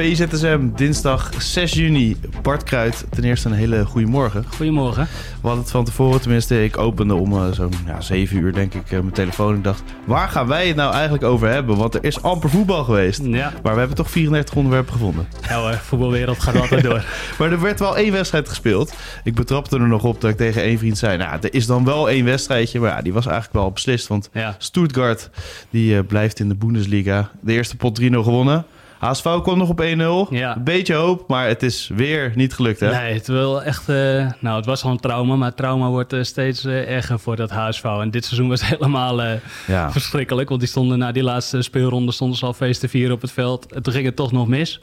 VIZSM, dinsdag 6 juni. Bart Kruid, ten eerste een hele goede morgen. Goedemorgen. We hadden het van tevoren, tenminste, ik opende om uh, zo'n ja, 7 uur denk ik uh, mijn telefoon. Ik dacht, waar gaan wij het nou eigenlijk over hebben? Want er is amper voetbal geweest. Ja. Maar we hebben toch 34 onderwerpen gevonden. Ja hoor, voetbalwereld gaat altijd door. maar er werd wel één wedstrijd gespeeld. Ik betrapte er nog op dat ik tegen één vriend zei, nou, er is dan wel één wedstrijdje. Maar ja, die was eigenlijk wel beslist, want Ja. Stuttgart, die uh, blijft in de Bundesliga. De eerste pot 3-0 gewonnen. HSV kwam nog op 1-0. Ja. Een beetje hoop, maar het is weer niet gelukt, hè? Nee, het, wil echt, eh, nou, het was al een trauma, maar het trauma wordt eh, steeds eh, erger voor dat HSV. En dit seizoen was helemaal Ja. verschrikkelijk, want die stonden na die laatste speelronde stonden ze al feest te vieren op het veld. En toen ging het toch nog mis.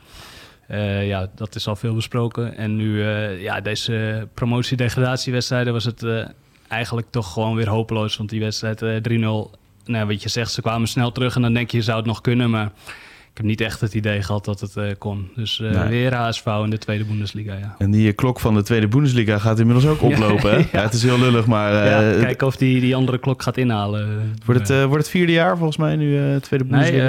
Ja, dat is al veel besproken. En nu, ja, deze promotie-degradatiewedstrijden was het eigenlijk toch gewoon weer hopeloos. Want die wedstrijd eh, 3-0, nou, wat je zegt, ze kwamen snel terug en dan denk je, zou het nog kunnen, maar... Ik heb niet echt het idee gehad dat het eh, kon. Dus Nee. weer HSV in de tweede Bundesliga, ja. En die eh, klok van de tweede Bundesliga gaat inmiddels ook oplopen, hè? Ja, het is heel lullig, maar... ja, het- kijken of die, die andere klok gaat inhalen. wordt, het, wordt het vierde jaar volgens mij nu, tweede nee, Bundesliga?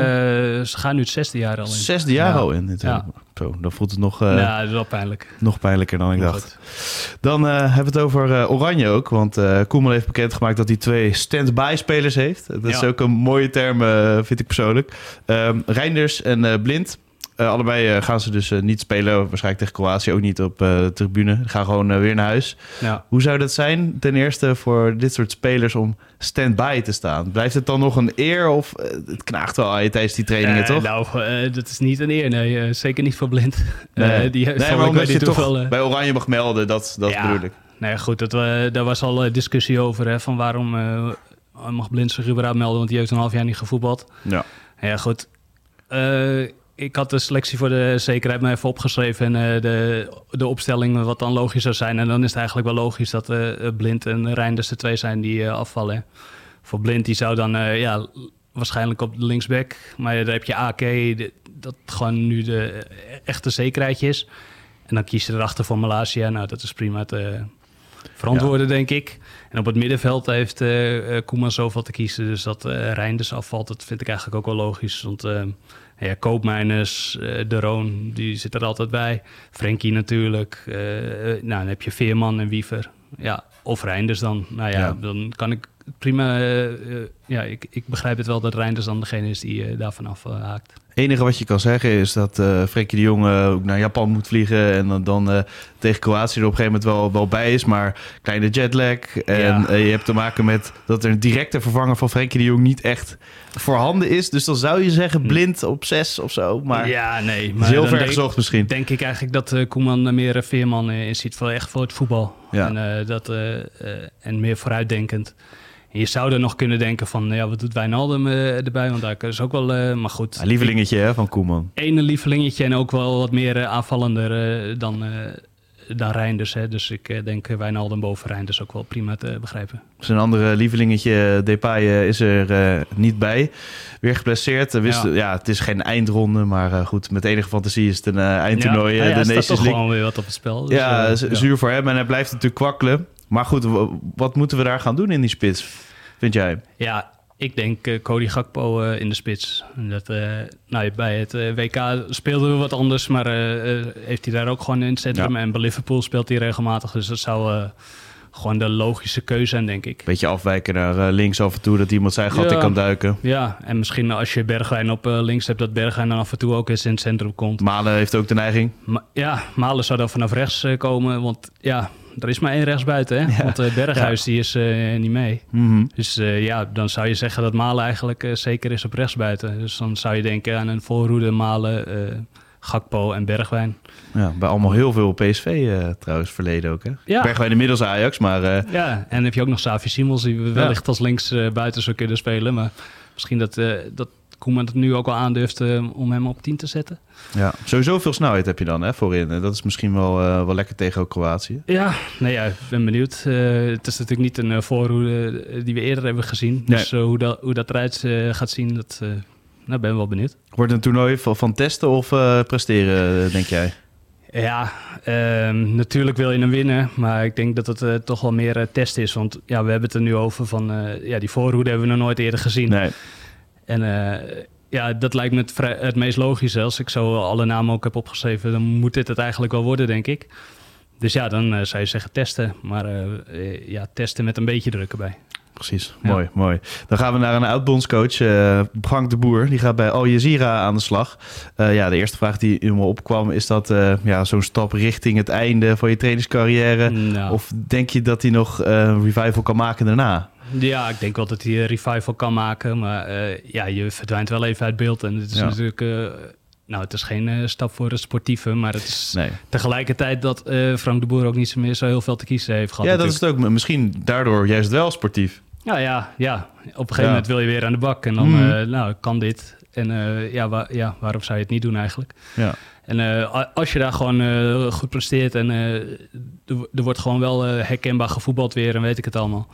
eh, ze gaan nu het zesde jaar al in. Zesde jaar Ja. al in. Dit, Ja. Zo, dan voelt het nog, eh, ja, dat is wel pijnlijk. nog pijnlijker dan ik dacht. goed. Dan eh, hebben we het over eh, Oranje ook. Want Koeman heeft bekendgemaakt dat hij twee stand-by spelers heeft. Dat is ook een mooie term, vind ik persoonlijk. Ehm Reinders en Blind. Eh, allebei eh, gaan ze dus eh, niet spelen. Waarschijnlijk tegen Kroatië ook niet op de tribune. Gaan gewoon weer naar huis. Ja. Hoe zou dat zijn ten eerste voor dit soort spelers om stand-by te staan? Blijft het dan nog een eer of het knaagt wel aan je tijdens die trainingen, toch? Nou, dat is niet een eer. Nee, zeker niet voor blind. Nee. Die nee, maar omdat je toch bij Oranje mag melden, dat, dat Ja. bedoel ik. Nee, goed, dat, we daar was al discussie over. Hè, van waarom mag blind zich überhaupt melden? Want die heeft een half jaar niet gevoetbald. Ja. Ja, goed. Ik had de selectie voor de zekerheid maar even opgeschreven. En eh, de, de opstelling wat dan logisch zou zijn. En dan is het eigenlijk wel logisch dat eh, Blind en Reinders de twee zijn die eh, afvallen. Voor Blind die zou dan eh, ja, waarschijnlijk op de linksback. Maar daar heb je AK, dat gewoon nu de eh, echte zekerheid is. En dan kies je erachter voor Malaysia. Nou, dat is prima te verantwoorden, denk ik. En op het middenveld heeft eh, Koeman zoveel te kiezen. Dus dat eh Reinders afvalt, dat vind ik eigenlijk ook wel logisch. Want ja, Koopmeiners, eh, De Roon, die zit er altijd bij. Frenkie natuurlijk. Nou, dan heb je Veerman en Wiever. Ja, of Reinders dan. Nou ja, Ja. dan kan ik prima... eh, eh, ja, ik, ik begrijp het wel dat Reinders dan degene is die eh, daarvan afhaakt. Het enige wat je kan zeggen is dat eh Frenkie de Jong ook naar Japan moet vliegen. En dan, dan tegen Kroatië er op een gegeven moment wel, wel bij is. Maar kleine jetlag. En Ja. je hebt te maken met dat er een directe vervanger van Frenkie de Jong niet echt voorhanden is. Dus dan zou je zeggen blind op zes of zo. Maar ja, nee. is Maar heel ver gezocht misschien. denk ik eigenlijk dat Koeman er meer Veerman in ziet voor echt voor het voetbal. Ja. En, dat, en meer vooruitdenkend. En je zou er nog kunnen denken van, ja, wat doet Wijnaldum eh, erbij? Want daar is ook wel, eh, maar goed. Ja, lievelingetje hè, van Koeman. Ene lievelingetje en ook wel wat meer eh, aanvallender dan, dan Reinders. Hè. Dus ik denk Wijnaldum boven Reinders ook wel prima te begrijpen. Zijn andere lievelingetje, Depay, is er niet bij. Weer geblesseerd. Wist, ja. Ja. het is geen eindronde, maar goed, met enige fantasie is het een eindtoernooi. ja, ja, de Nations toch League. gewoon weer wat op het spel. Dus, ja, zu- zuur voor hem en hij blijft natuurlijk kwakkelen. Maar goed, wat moeten we daar gaan doen in die spits, vind jij? Ja, ik denk eh, Cody Gakpo eh, in de spits. Dat, eh, nou, bij het WK speelden we wat anders, maar heeft hij daar ook gewoon in het centrum. Ja. En bij Liverpool speelt hij regelmatig, dus dat zou gewoon de logische keuze zijn, denk ik. Beetje afwijken naar eh, links af en toe, dat iemand zijn gat Ja. in kan duiken. Ja, en misschien als je Bergwijn op eh, links hebt, dat Bergwijn dan af en toe ook eens in het centrum komt. Malen heeft ook de neiging. Ma- ja, Malen zou dan vanaf rechts eh, komen, want ja, er is maar één rechtsbuiten. Hè? Ja. Want Berghuis die is niet mee. Mhm. Dus ja, dan zou je zeggen dat Malen eigenlijk zeker is op rechtsbuiten. Dus dan zou je denken aan een voorhoede Malen, Gakpo en Bergwijn. Ja, bij allemaal heel veel PSV eh, trouwens verleden ook. Hè? Ja. Bergwijn inmiddels Ajax, maar eh, Ja, en heb je ook nog Savi Simons die wellicht als links eh, buiten zou kunnen spelen. Maar misschien dat, dat Koeman het nu ook al aandurft om hem op 10 te zetten. Ja, sowieso veel snelheid heb je dan hè, voorin. Dat is misschien wel, wel lekker tegen Kroatië. Ja, nee, ja, ik ben benieuwd. Het is natuurlijk niet een voorhoede die we eerder hebben gezien. Nee. Dus hoe, dat, hoe dat eruit gaat zien, dat nou, ben wel benieuwd. Wordt het een toernooi van, testen of presteren, denk jij? Ja, ehm, natuurlijk wil je hem winnen. Maar ik denk dat het uh, toch wel meer uh, test is. Want ja, we hebben het er nu over van... Uh, ja, die voorhoede hebben we nog nooit eerder gezien. Nee. En ja, dat lijkt me het, het, meest logische. Als ik zo alle namen ook heb opgeschreven... dan moet dit het eigenlijk wel worden, denk ik. Dus ja, dan zou je zeggen testen. Maar ja, testen met een beetje druk erbij precies. Mooi, mooi. Dan gaan we naar een oud-bondscoach, uh, Frank de Boer. Die gaat bij Al Jazeera aan de slag. Uh, ja, de eerste vraag die in me opkwam... is dat uh, ja, zo'n stap richting het einde van je trainingscarrière? Nou. Of denk je dat hij nog een revival kan maken daarna? Ja, ik denk wel dat hij een revival kan maken. Maar ja, je verdwijnt wel even uit beeld. En het is natuurlijk... Nou, het is geen stap voor het sportieve, maar het is nee. tegelijkertijd dat Frank de Boer ook niet meer zo heel veel te kiezen heeft gehad. Ja, dat is het ook. Misschien daardoor juist wel sportief. Nou ja, ja. op een gegeven moment wil je weer aan de bak. En dan, mm. nou, kan dit. En uh, ja, ja, waarom zou je het niet doen eigenlijk? Ja. En uh, als je daar gewoon goed presteert en er wordt gewoon wel herkenbaar gevoetbald weer en weet ik het allemaal.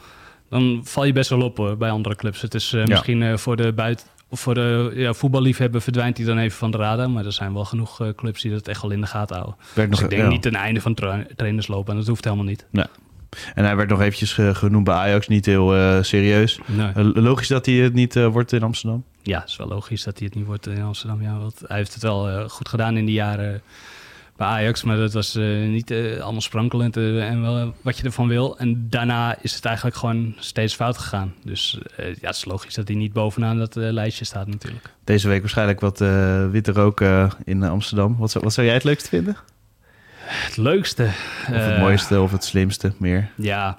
Dan val je best wel op bij andere clubs. Het is misschien voor de buiten, of voor de ja, voetballiefhebber verdwijnt hij dan even van de radar. Maar er zijn wel genoeg clubs die dat echt wel in de gaten houden. dus nog, ik denk niet een einde van tra trainerslopen. En dat hoeft helemaal niet. Nee. En hij werd nog eventjes genoemd bij Ajax, niet heel uh, serieus. Nee. Uh, logisch dat hij het niet uh, wordt in Amsterdam? Ja, het is wel logisch dat hij het niet wordt in Amsterdam. Ja, want hij heeft het wel goed gedaan in die jaren bij Ajax, maar dat was niet allemaal sprankelend en wel wat je ervan wil. En daarna is het eigenlijk gewoon steeds fout gegaan. Dus ja, het is logisch dat hij niet bovenaan dat lijstje staat natuurlijk. Deze week waarschijnlijk wat witte rook in Amsterdam. Wat zou, wat zou jij het leukst vinden? Het leukste. Of het eh, mooiste of het slimste meer. Ja,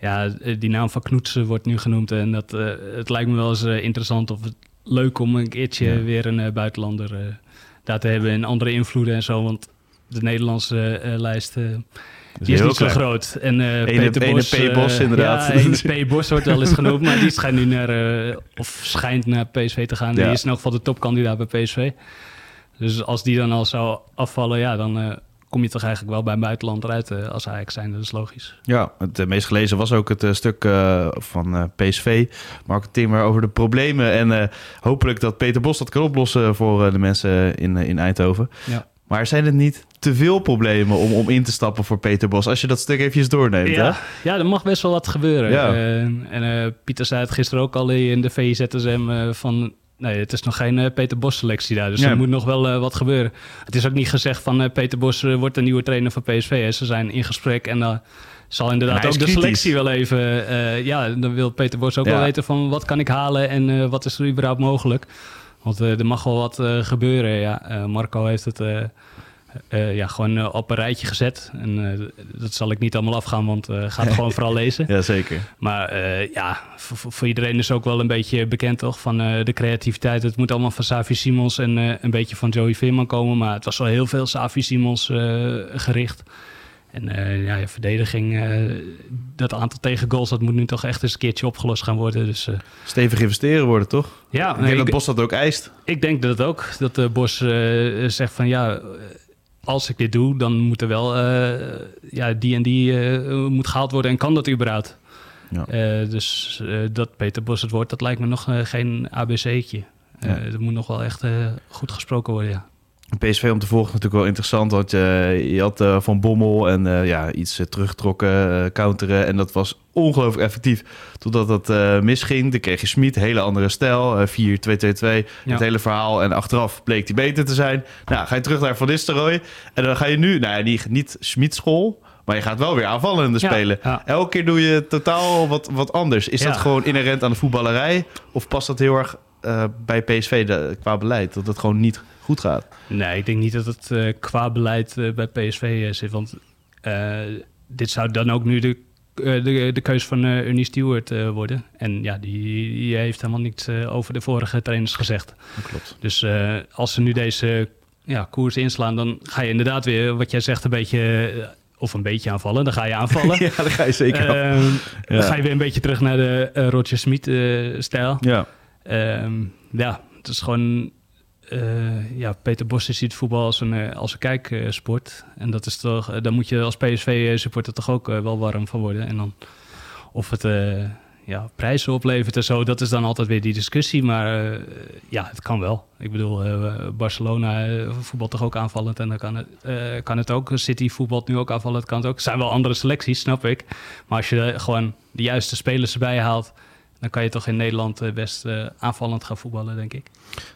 ja, die naam van Knoetsen wordt nu genoemd. En dat, uh, het lijkt me wel eens interessant of leuk om een keertje weer een buitenlander daar te hebben. En andere invloeden en zo. Want de Nederlandse lijst... Die is, niet zo groot. En uh, Peter Bos, P. Bos inderdaad. Ja, P. Bos wordt wel eens genoemd, maar die schijnt nu naar, uh, of schijnt naar PSV te gaan. Ja. Die is in elk geval de topkandidaat bij PSV. Dus als die dan al zou afvallen, ja, dan kom je toch eigenlijk wel bij een buitenland eruit uh, als Ajax zijn. Dat is logisch. Ja, het uh, meest gelezen was ook het uh, stuk van PSV, Mark Timmer, over de problemen. En hopelijk dat Peter Bos dat kan oplossen voor de mensen in, in Eindhoven. Ja. Maar zijn het niet te veel problemen om, om in te stappen voor Peter Bos? Als je dat stuk eventjes doorneemt, ja, hè? Ja, er mag best wel wat gebeuren. Ja. en Pieter zei het gisteren ook al in de VZSM van Nee, het is nog geen uh, Peter Bos selectie daar. Dus er moet nog wel uh, wat gebeuren. Het is ook niet gezegd van uh, Peter Bos wordt de nieuwe trainer van PSV. Hè. Ze zijn in gesprek en dan zal inderdaad ook de selectie wel even... ja, dan wil Peter Bos ook wel weten van wat kan ik halen en wat is er überhaupt mogelijk. Want er mag wel wat gebeuren. Ja, Marco heeft het uh, ja, gewoon uh, op een rijtje gezet. En uh, dat zal ik niet allemaal afgaan, want ga het gewoon vooral lezen. Ja, zeker. Maar ja, voor, voor, iedereen is ook wel een beetje bekend toch van de creativiteit. Het moet allemaal van Savi Simons en een beetje van Joey Veerman komen. Maar het was wel heel veel Savi Simons gericht. En ja, je verdediging, dat aantal tegengoals, dat moet nu toch echt eens een keertje opgelost gaan worden. Dus, Stevig investeren worden, toch? Ja. Ik denk dat Bos dat ook eist. Ik denk dat het ook. Dat de Bos zegt van ja als ik dit doe, dan moet er wel uh, ja, die en die uh, moet gehaald worden. En kan dat überhaupt? Ja. Uh, dus dat Peter Bos het wordt, dat lijkt me nog geen ABC'tje. Ja. dat moet nog wel echt goed gesproken worden, ja. PSV om te volgen natuurlijk wel interessant. Want je, je had uh, Van Bommel en uh, ja, iets uh, teruggetrokken, counteren. En dat was ongelooflijk effectief. Totdat dat misging. Dan kreeg je Smit, hele andere stijl. 4-2-2-2, het hele verhaal. En achteraf bleek hij beter te zijn. Nou, ga je terug naar Van Nistelrooy. En dan ga je nu, nou niet, niet Smit school... Maar je gaat wel weer aanvallende spelen. Ja. Elke keer doe je totaal wat, wat anders. Is dat gewoon inherent aan de voetballerij? Of past dat heel erg bij PSV de, qua beleid? Dat het gewoon niet goed gaat. Nee, ik denk niet dat het uh, qua beleid uh, bij PSV uh, zit. Want dit zou dan ook nu de, de, de keuze van Ernie Stewart worden. En ja, die, die heeft helemaal niets over de vorige trainers gezegd. Dat klopt. Dus als ze nu deze ja, koers inslaan, dan ga je inderdaad weer, wat jij zegt, een beetje of een beetje aanvallen. Dan ga je aanvallen. ja, dan ga je zeker. Uh, Dan ga je weer een beetje terug naar de uh, Roger Smith-stijl. ja. Um, ja, het is gewoon... eh, ja, Peter Bos ziet voetbal als een, eh, als een kijksport. en dat is toch, eh, daar moet je als PSV-supporter toch ook wel warm van worden. En dan of het ja, prijzen oplevert en zo, dat is dan altijd weer die discussie. Maar ja, het kan wel. Ik bedoel, Barcelona voetbalt toch ook aanvallend en dan kan het, kan het ook. City voetbalt nu ook aanvallend, kan het ook. Zijn wel andere selecties, snap ik. Maar als je gewoon de juiste spelers erbij haalt, dan kan je toch in Nederland eh, best eh, aanvallend gaan voetballen, denk ik.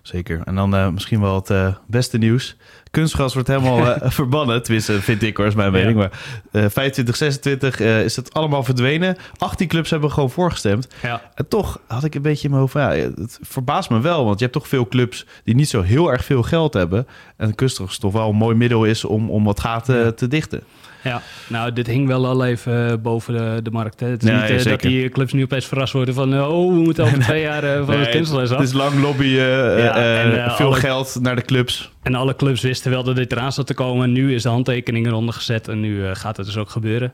Zeker. En dan eh, misschien wel het beste nieuws. Kunstgras wordt helemaal verbannen. Tenminste, vind ik hoor, is mijn Ja. mening. Maar eh 25, 26 eh, is het allemaal verdwenen. 18 clubs hebben gewoon voorgestemd. Ja, En toch had ik een beetje in mijn hoofd... Ja, het verbaast me wel. Want je hebt toch veel clubs die niet zo heel erg veel geld hebben. En kunstgras toch wel een mooi middel is om, om wat gaten te dichten. Ja. nou, dit hing wel al even eh, boven de, de markt. Hè. Het is niet ja, eh, dat die clubs nu opeens verrast worden van... eh, oh, we moeten over twee jaar van Nee, het kunstles af. Het is lang lobbyen, Ja, en, veel alle- geld naar de clubs. En alle clubs wisten wel dat dit eraan zat te komen. Nu is de handtekening eronder gezet en nu gaat het dus ook gebeuren.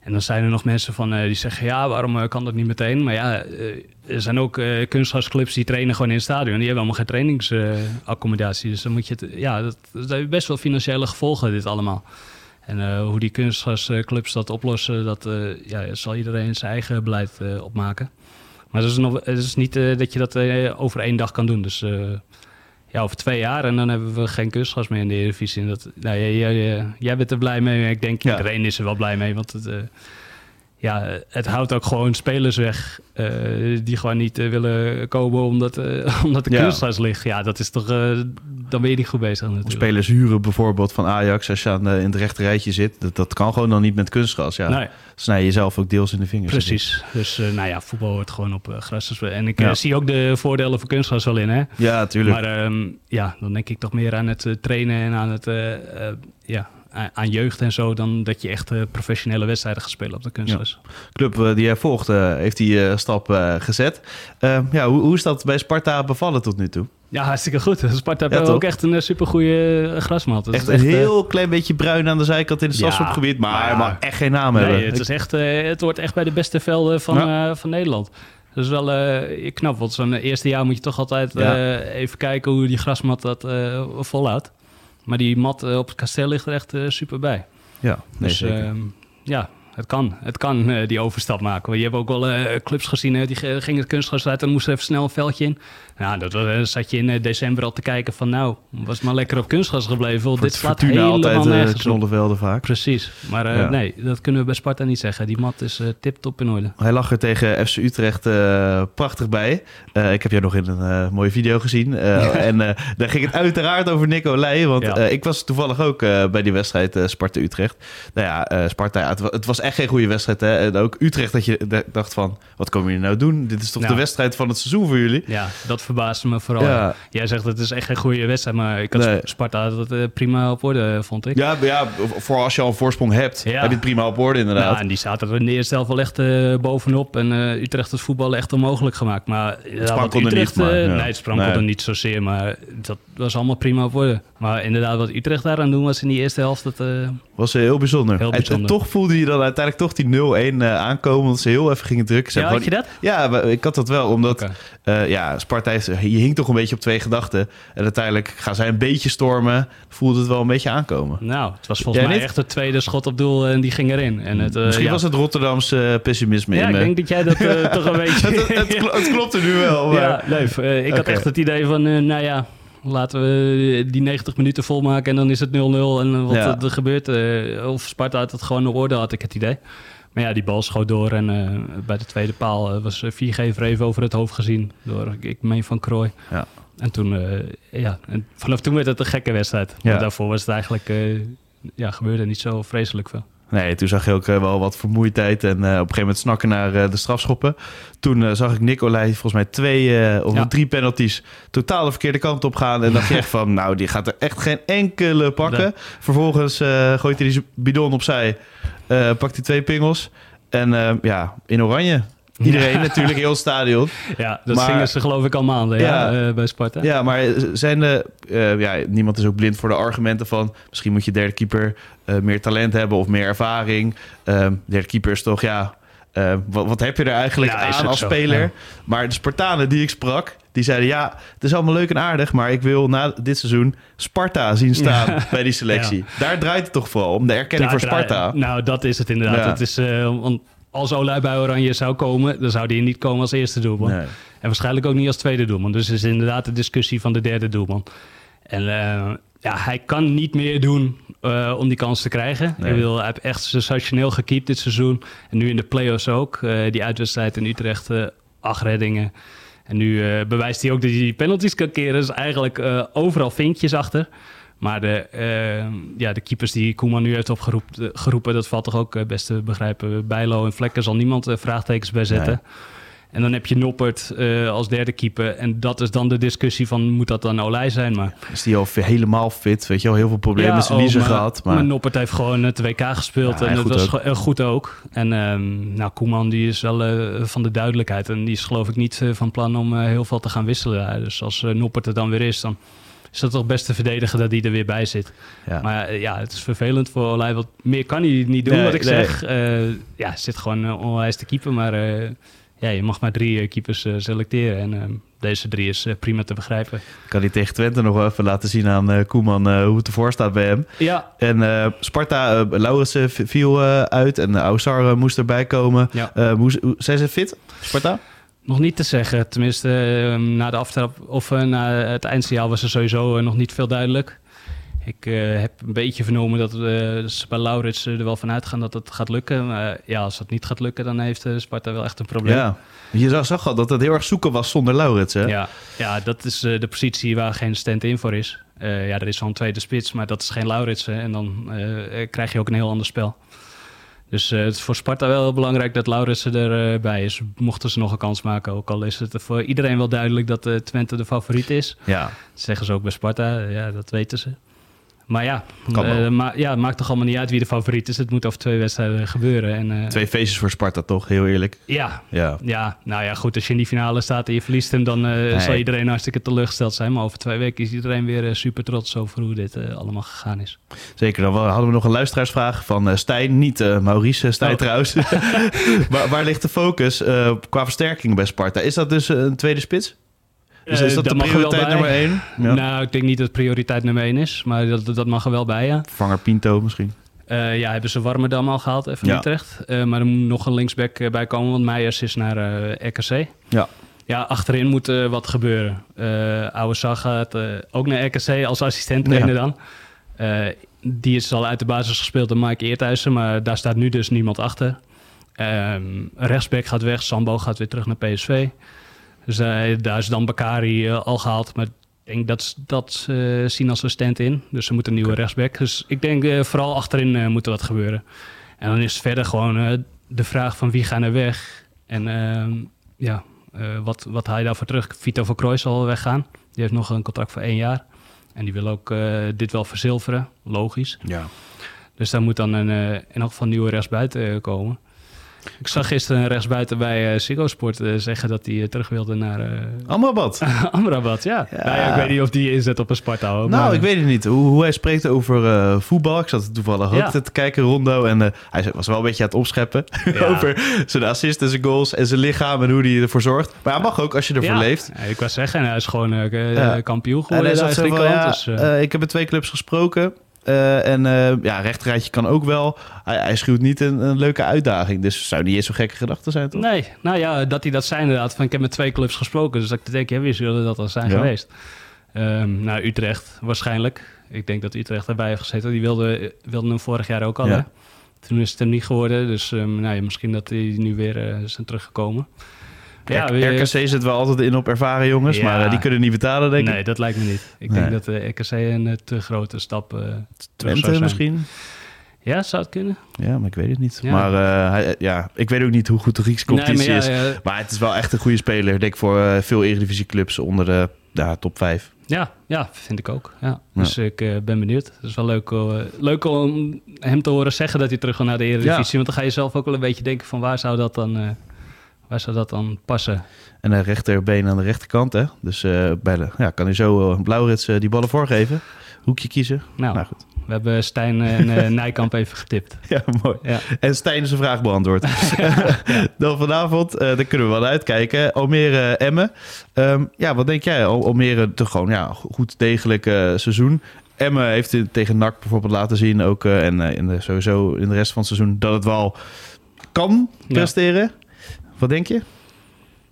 En dan zijn er nog mensen van, die zeggen, ja, waarom kan dat niet meteen? Maar ja, er zijn ook kunstgrasclubs die trainen gewoon in het stadion. Die hebben allemaal geen trainingsaccommodatie. dus dan moet je het, ja, dat, dat heeft best wel financiële gevolgen, dit allemaal. En eh, hoe die kunstgrasclubs dat oplossen, dat eh, ja, zal iedereen zijn eigen beleid eh, opmaken. Maar het is, nog, het is niet dat je dat over één dag kan doen. Dus ja, over twee jaar en dan hebben we geen kunstgras meer in de Eredivisie. En Dat, nou, jij, jij, jij bent er blij mee, ik denk Ja. iedereen is er wel blij mee. Want het, ja, het houdt ook gewoon spelers weg eh, die gewoon niet eh, willen komen omdat, eh, omdat de Ja. kunstgras ligt. Ja, dat is toch, dan ben je niet goed bezig Of natuurlijk. spelers huren bijvoorbeeld van Ajax als je aan, in het rechte rijtje zit. Dat, dat kan gewoon dan niet met kunstgras. Ja, Nee, snij je jezelf ook deels in de vingers. precies. Dus nou ja, voetbal wordt gewoon op gras. gespeeld. En ik Ja. zie ook de voordelen van kunstgras wel in, hè? Ja, natuurlijk. Maar ehm, ja, dan denk ik toch meer aan het trainen en aan het ja, aan jeugd en zo, dan dat je echt eh, professionele wedstrijden gaat spelen op de kunstgras. club eh, die jij volgt, eh, heeft die stap gezet. Eh, ja, hoe, hoe is dat bij Sparta bevallen tot nu toe? Ja, hartstikke goed. Sparta heeft Ja, ook echt een supergoeie grasmat. Echt een heel klein beetje bruin aan de zijkant in het Ja, maar maar hij ja. mag echt geen naam hebben. Nee, het, is echt, het wordt echt bij de beste velden van, van Nederland. Dat is wel knap, want zo'n eerste jaar moet je toch altijd even kijken hoe die grasmat dat volhoudt. Maar die mat eh, op het kasteel ligt er echt eh, super bij. Ja, nee, dus zeker. ehm, ja, het kan. Het kan eh, die overstap maken. Want je hebt ook wel eh, clubs gezien, die ge- gingen het kunstgras uit en moesten even snel een veldje in. Ja, dat eh, zat je in december al te kijken van nou, was maar lekker op kunstgras gebleven. Want dit slaat helemaal altijd nergens op. vaak. Precies. Maar Ja. nee, dat kunnen we bij Sparta niet zeggen. Die mat is tip-top in orde. Hij lag er tegen FC Utrecht prachtig bij. Ik heb jou nog in een mooie video gezien. En daar ging het uiteraard over Nico Leij. Want Ja. ik was toevallig ook bij die wedstrijd Sparta-Utrecht. Nou ja, Sparta, het, het was echt geen goede wedstrijd. Hè? En ook Utrecht dat je dacht van, wat komen jullie nou doen? Dit is toch Nou. de wedstrijd van het seizoen voor jullie? Ja, dat verbaasde me vooral. Ja. Jij zegt het is echt geen goede wedstrijd, maar ik had Nee. Sparta het eh, prima op orde, vond ik. Ja, ja, voor als je al een voorsprong hebt, Ja. heb je het prima op orde inderdaad. Ja, en die zaten er in de eerste helft wel echt eh, bovenop. En eh, Utrecht het voetballen echt onmogelijk gemaakt. Maar ja, wat sprankelde Utrecht, niet, maar, ja. Nee, het sprankelde Nee. niet zozeer. Maar dat was allemaal prima op orde. Maar inderdaad, wat Utrecht daar aan doen was in die eerste helft... Dat, was heel bijzonder. Heel En- bijzonder. En, toch voelde je dan uiteindelijk toch die 0-1 eh, aankomen. Want ze heel even gingen drukken. Ze ja, had je dat? Ja, ik had dat wel. Omdat eh, ja, Sparta je hing toch een beetje op twee gedachten. En uiteindelijk gaan zij een beetje stormen. Voelde het wel een beetje aankomen. Nou, het was volgens mij niet? echt het tweede schot op doel en die ging erin. En het, eh, Misschien ja. was het Rotterdamse pessimisme Ja, in ik denk dat jij dat toch een beetje... het, het, klo- het klopte nu wel. Maar... Ja, leuk. Ik had echt het idee van, nou ja, laten we die 90 minuten volmaken en dan is het 0-0. En wat Ja. er gebeurt, eh, of Sparta had het gewoon op orde, had ik het idee. Maar ja, die bal schoot door en eh, bij de tweede paal eh, was eh, Viergever even over het hoofd gezien door, ik meen van Krooi. Ja. En toen, ja, en vanaf toen werd het een gekke wedstrijd. Ja. Daarvoor was het eigenlijk, ja, gebeurde niet zo vreselijk veel. Nee, toen zag je ook eh, wel wat vermoeidheid. En eh, op een gegeven moment snakken naar eh, de strafschoppen. Toen zag ik Nicolai volgens mij twee of Ja. drie penalties totaal de verkeerde kant op gaan. En dacht je echt van, nou, die gaat er echt geen enkele pakken. Nee. Vervolgens gooit hij die bidon opzij, pakt hij twee pingels. En ja, in oranje. Iedereen Ja. natuurlijk, heel stadion. Ja, dat Maar- zingen ze geloof ik al maanden Ja. ja. eh, bij Sparta. Ja, maar zijn de, eh, ja, niemand is ook blind voor de argumenten van... misschien moet je derde keeper eh, meer talent hebben of meer ervaring. Ehm derde keeper is toch, ja... wat, wat heb je er eigenlijk Ja, aan als zo, speler? Maar de Spartanen die ik sprak... Die zeiden, ja, het is allemaal leuk en aardig... maar ik wil na dit seizoen Sparta zien staan bij die selectie. Daar draait het toch vooral om, de erkenning voor Sparta. Nou, dat is het inderdaad. Het is, want als Olij bij Oranje zou komen, dan zou die niet komen als eerste doelman. Nee. En waarschijnlijk ook niet als tweede doelman. Dus het is inderdaad de discussie van de derde doelman. En eh, ja, hij kan niet meer doen eh, om die kans te krijgen. Nee. Hij, wil, hij heeft echt sensationeel gekiept dit seizoen. En nu in de play-offs ook. Eh, die uitwedstrijd in Utrecht, acht reddingen. En nu bewijst hij ook dat hij die penalties kan keren. Dus eigenlijk overal vinkjes achter. Maar de, eh, ja, de keepers die Koeman nu heeft opgeroepen, geroepen, dat valt toch ook eh, best te begrijpen. Bijlo en Vlekken zal niemand eh, vraagtekens bij zetten. Nee. En dan heb je Noppert eh, als derde keeper. En dat is dan de discussie van, moet dat dan Olij zijn? Maar, Is die al helemaal fit? Weet je wel, heel veel problemen Ja, met zijn oh, liezen gehad. Maar, Maar Noppert heeft gewoon het WK gespeeld. Ja, en dat was ook. eh, goed ook. En ehm, nou, Koeman die is wel eh, van de duidelijkheid. En die is geloof ik niet eh, van plan om eh, heel veel te gaan wisselen. Dus als eh, Noppert er dan weer is, dan is dat toch best te verdedigen dat hij er weer bij zit. ja. Maar eh, ja, het is vervelend voor Olij. Want meer kan hij niet doen, Nee, wat ik nee. zeg. Eh, ja, zit gewoon uh, onwijs te keeper. Maar ja, je mag maar drie keepers selecteren. En deze drie is prima te begrijpen. Kan hij tegen Twente nog wel even laten zien aan Koeman hoe het ervoor staat bij hem. Ja, En Sparta, uh, Laurensen v- viel uit en eh, moest erbij komen. ja. Hoe- zijn ze fit, Sparta? Nog niet te zeggen. Tenminste, eh, na de aftrap of eh, na het eindsignaal was er sowieso eh, nog niet veel duidelijk. Ik eh, heb een beetje vernomen dat eh, ze bij Laurits er wel van uitgaan dat het gaat lukken. Maar ja, als dat niet gaat lukken, dan heeft Sparta wel echt een probleem. Ja. Je zag, zag al dat het heel erg zoeken was zonder Laurits. Hè? Ja, ja, dat is de positie waar geen stand-in voor is. Ja, er is zo'n tweede spits, maar dat is geen Lauritsen. En dan krijg je ook een heel ander spel. Dus eh, het is voor Sparta wel heel belangrijk dat Lauritsen erbij is. Mochten ze nog een kans maken. Ook al is het voor iedereen wel duidelijk dat eh, Twente de favoriet is. ja. Dat zeggen ze ook bij Sparta. Ja, dat weten ze. Maar ja, eh, ma ja, het maakt toch allemaal niet uit wie de favoriet is. Het moet over twee wedstrijden gebeuren. En, eh, Twee feestjes voor Sparta toch, heel eerlijk. Ja, Ja. ja, nou ja, goed. Als je in die finale staat en je verliest hem, dan eh, zal iedereen hartstikke teleurgesteld zijn. Maar over twee weken is iedereen weer super trots over hoe dit allemaal gegaan is. Zeker. Dan hadden we nog een luisteraarsvraag van Stijn. Niet Maurice Stijn Oh. trouwens. waar, waar ligt de focus qua versterking bij Sparta? Is dat dus een tweede spits? Dus is Eh, dat de prioriteit nummer één? Ja. Nou, ik denk niet dat prioriteit nummer één is, maar dat, dat mag er wel bij, ja. Vervanger Pinto misschien. Eh, ja, hebben ze Warmerdam al gehaald, even Ja. Utrecht. Eh, maar er moet nog een linksback bij komen, want Meijers is naar RKC. Ja. Ja, achterin moet wat gebeuren. Oude Sag gaat ook naar RKC als assistent trainer Ja. dan. Die is al uit de basis gespeeld door Mike Eerthuizen, maar daar staat nu dus niemand achter. Ehm rechtsback gaat weg, Sambo gaat weer terug naar PSV. Dus daar is dan Bakari eh, al gehaald, maar ik denk dat ze dat eh, zien als een stand-in. Dus ze moeten een nieuwe rechtsback. Dus ik denk eh, vooral achterin moet er wat gebeuren. En dan is verder gewoon de vraag van wie gaan er weg. En ehm, ja, wat, wat haal je daarvoor terug? Vito van Krooi zal weggaan. Die heeft nog een contract voor één jaar. En die wil ook dit wel verzilveren. Logisch. Ja. Dus daar moet dan een, eh, in elk geval een nieuwe rechtsbuiten komen. Ik zag gisteren een rechtsbuiten bij Ziggo Sport eh, zeggen dat hij eh, terug wilde naar Amrabat. Amrabat. Ja. Ja. Nou ja, ik weet niet of die inzet op een Sparta. hoor, Nou, maar- ik weet het niet. Hoe, hoe hij spreekt over voetbal. Ik zat toevallig ook Ja. te kijken, Rondo. En hij was wel een beetje aan het opscheppen. Over zijn assists en zijn goals en zijn lichaam en hoe hij ervoor zorgt. Maar hij mag ook als je ervoor leeft. Ja, ik wou zeggen, hij is gewoon kampioen En geworden hij zo van, dus, ik heb met twee clubs gesproken. Eh, en eh ja, rechterrijtje kan ook wel. Hij, hij schuwt niet een, een leuke uitdaging. Dus zou niet eens zo'n gekke gedachte zijn, toch? Nee, nou ja, dat hij dat zei inderdaad. Van, ik heb met twee clubs gesproken, dus dat ik denk, ja, wie zullen dat al zijn Ja. geweest? Ehm nou, Utrecht waarschijnlijk. Ik denk dat Utrecht erbij heeft gezeten. Die wilde, wilde hem vorig jaar ook al. Ja. Toen is het hem niet geworden, dus ehm, nou ja, misschien dat die nu weer eh, zijn teruggekomen. Ja, RKC zit wel altijd in op ervaren jongens. Ja. Maar eh, die kunnen niet betalen, denk Nee, ik. dat lijkt me niet. Ik Nee. denk dat de RKC een eh, te grote stap eh, zou Twente misschien. Ja, zou het kunnen? Ja, maar ik weet het niet. Ja. Maar eh, hij, ja, ik weet ook niet hoe goed de Griekse competitie nee, is. maar ja, ja, Maar het is wel echt een goede speler. Ik denk voor eh, veel Eredivisieclubs onder de ja, top 5. Ja, ja, vind ik ook. Ja. Dus ik eh, ben benieuwd. Het is wel leuk, eh, leuk om hem te horen zeggen dat hij terug wil naar de Eredivisie. Want dan ga je zelf ook wel een beetje denken van waar zou dat dan, eh, waar zou dat dan passen? En een rechterbeen aan de rechterkant. Hè? Dus eh, bij de, ja, kan hij zo uh, Blauwrits eh, die ballen voorgeven. Hoekje kiezen. Nou, Nou goed. We hebben Stijn en eh, Nijkamp even getipt. Ja, mooi. Ja. En Stijn is een vraag beantwoord. Dan vanavond, eh daar kunnen we wel uitkijken. Almere Emmen. Ehm, ja, wat denk jij? Al- Almere toch gewoon ja, goed degelijk eh, seizoen. Emmen heeft tegen NAC bijvoorbeeld laten zien ook. eh, en eh, in de, sowieso in de rest van het seizoen dat het wel kan Ja. Wat denk je?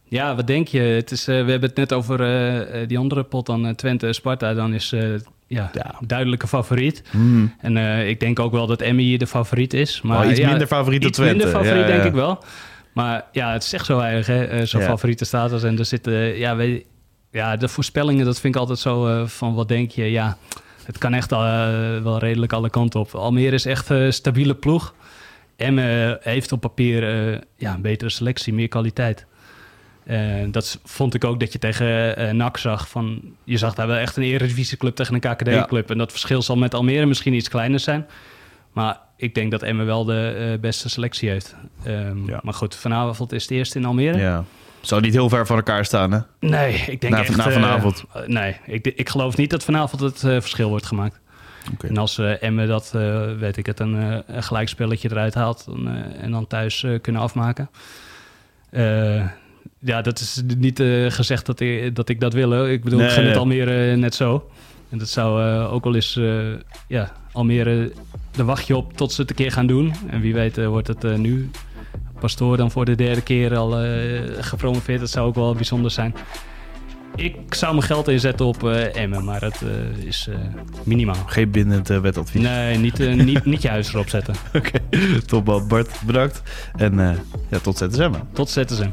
Ja, wat denk je? Het is, eh, we hebben het net over eh, eh, die andere pot dan Twente Sparta. Dan is eh ja, Ja. duidelijke favoriet. Hmm. En ik denk ook wel dat Emmy hier de favoriet is. Maar Oh, iets ja, minder favoriet dan iets Twente. minder favoriet, Ja, denk ik wel. Maar ja, het is echt zo erg, hè? Zo'n favoriete status. En er zitten, ja, weet, ja, de voorspellingen, dat vind ik altijd zo van wat denk je? Ja, het kan echt wel redelijk alle kanten op. Almere is echt een stabiele ploeg. Emmen heeft op papier eh, ja, een betere selectie, meer kwaliteit. Eh, dat vond ik ook dat je tegen eh NAC zag. Van, je zag daar wel echt een Eredivisieclub tegen een KKD-club. En dat verschil zal met Almere misschien iets kleiner zijn. Maar ik denk dat Emmen wel de eh, beste selectie heeft. Ehm, Ja. Maar goed, vanavond is het eerst in Almere. Ja. Zou niet heel ver van elkaar staan, hè? Nee, ik denk Na- echt... na eh, vanavond. eh, nee, ik, ik geloof niet dat vanavond het eh, verschil wordt gemaakt. En als eh Emmen dat, eh, weet ik het, een, eh, een gelijkspelletje eruit haalt... Dan, en dan thuis kunnen afmaken... Ja, dat is niet gezegd dat ik, dat ik dat wil. Hoor. Ik bedoel, Nee, ik gun het. Almere net zo. En dat zou ook al eens... ja, Almere, daar wacht je op tot ze het een keer gaan doen. En wie weet wordt het nu... Pastoor dan voor de derde keer al gepromoveerd. Dat zou ook wel bijzonder zijn. Ik zou mijn geld inzetten op eh, Emmen, maar het eh, is eh, minimaal. Geen bindend wetadvies. Nee, niet, eh, niet, niet je huis erop zetten. Oké, top man. Bart, bedankt. En eh, ja, tot ZSM. Tot zetten ze.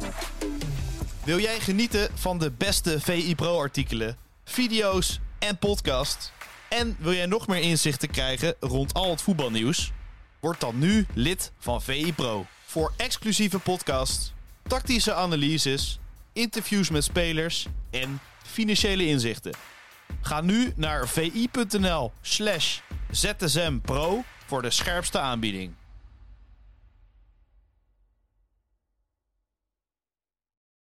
Wil jij genieten van de beste VI Pro artikelen, video's en podcast? En wil jij nog meer inzichten krijgen rond al het voetbalnieuws? Word dan nu lid van VI Pro. Voor exclusieve podcasts, tactische analyses, interviews met spelers en financiële inzichten. Ga nu naar vi.nl slash zsmpro voor de scherpste aanbieding.